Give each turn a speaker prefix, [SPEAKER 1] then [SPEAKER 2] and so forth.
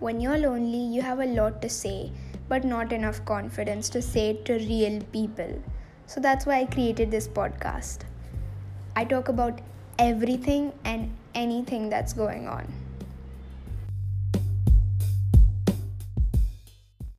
[SPEAKER 1] When you're lonely, you have a lot to say, but not enough confidence to say it to real people. So that's why I created this podcast. I talk about everything and anything that's going on.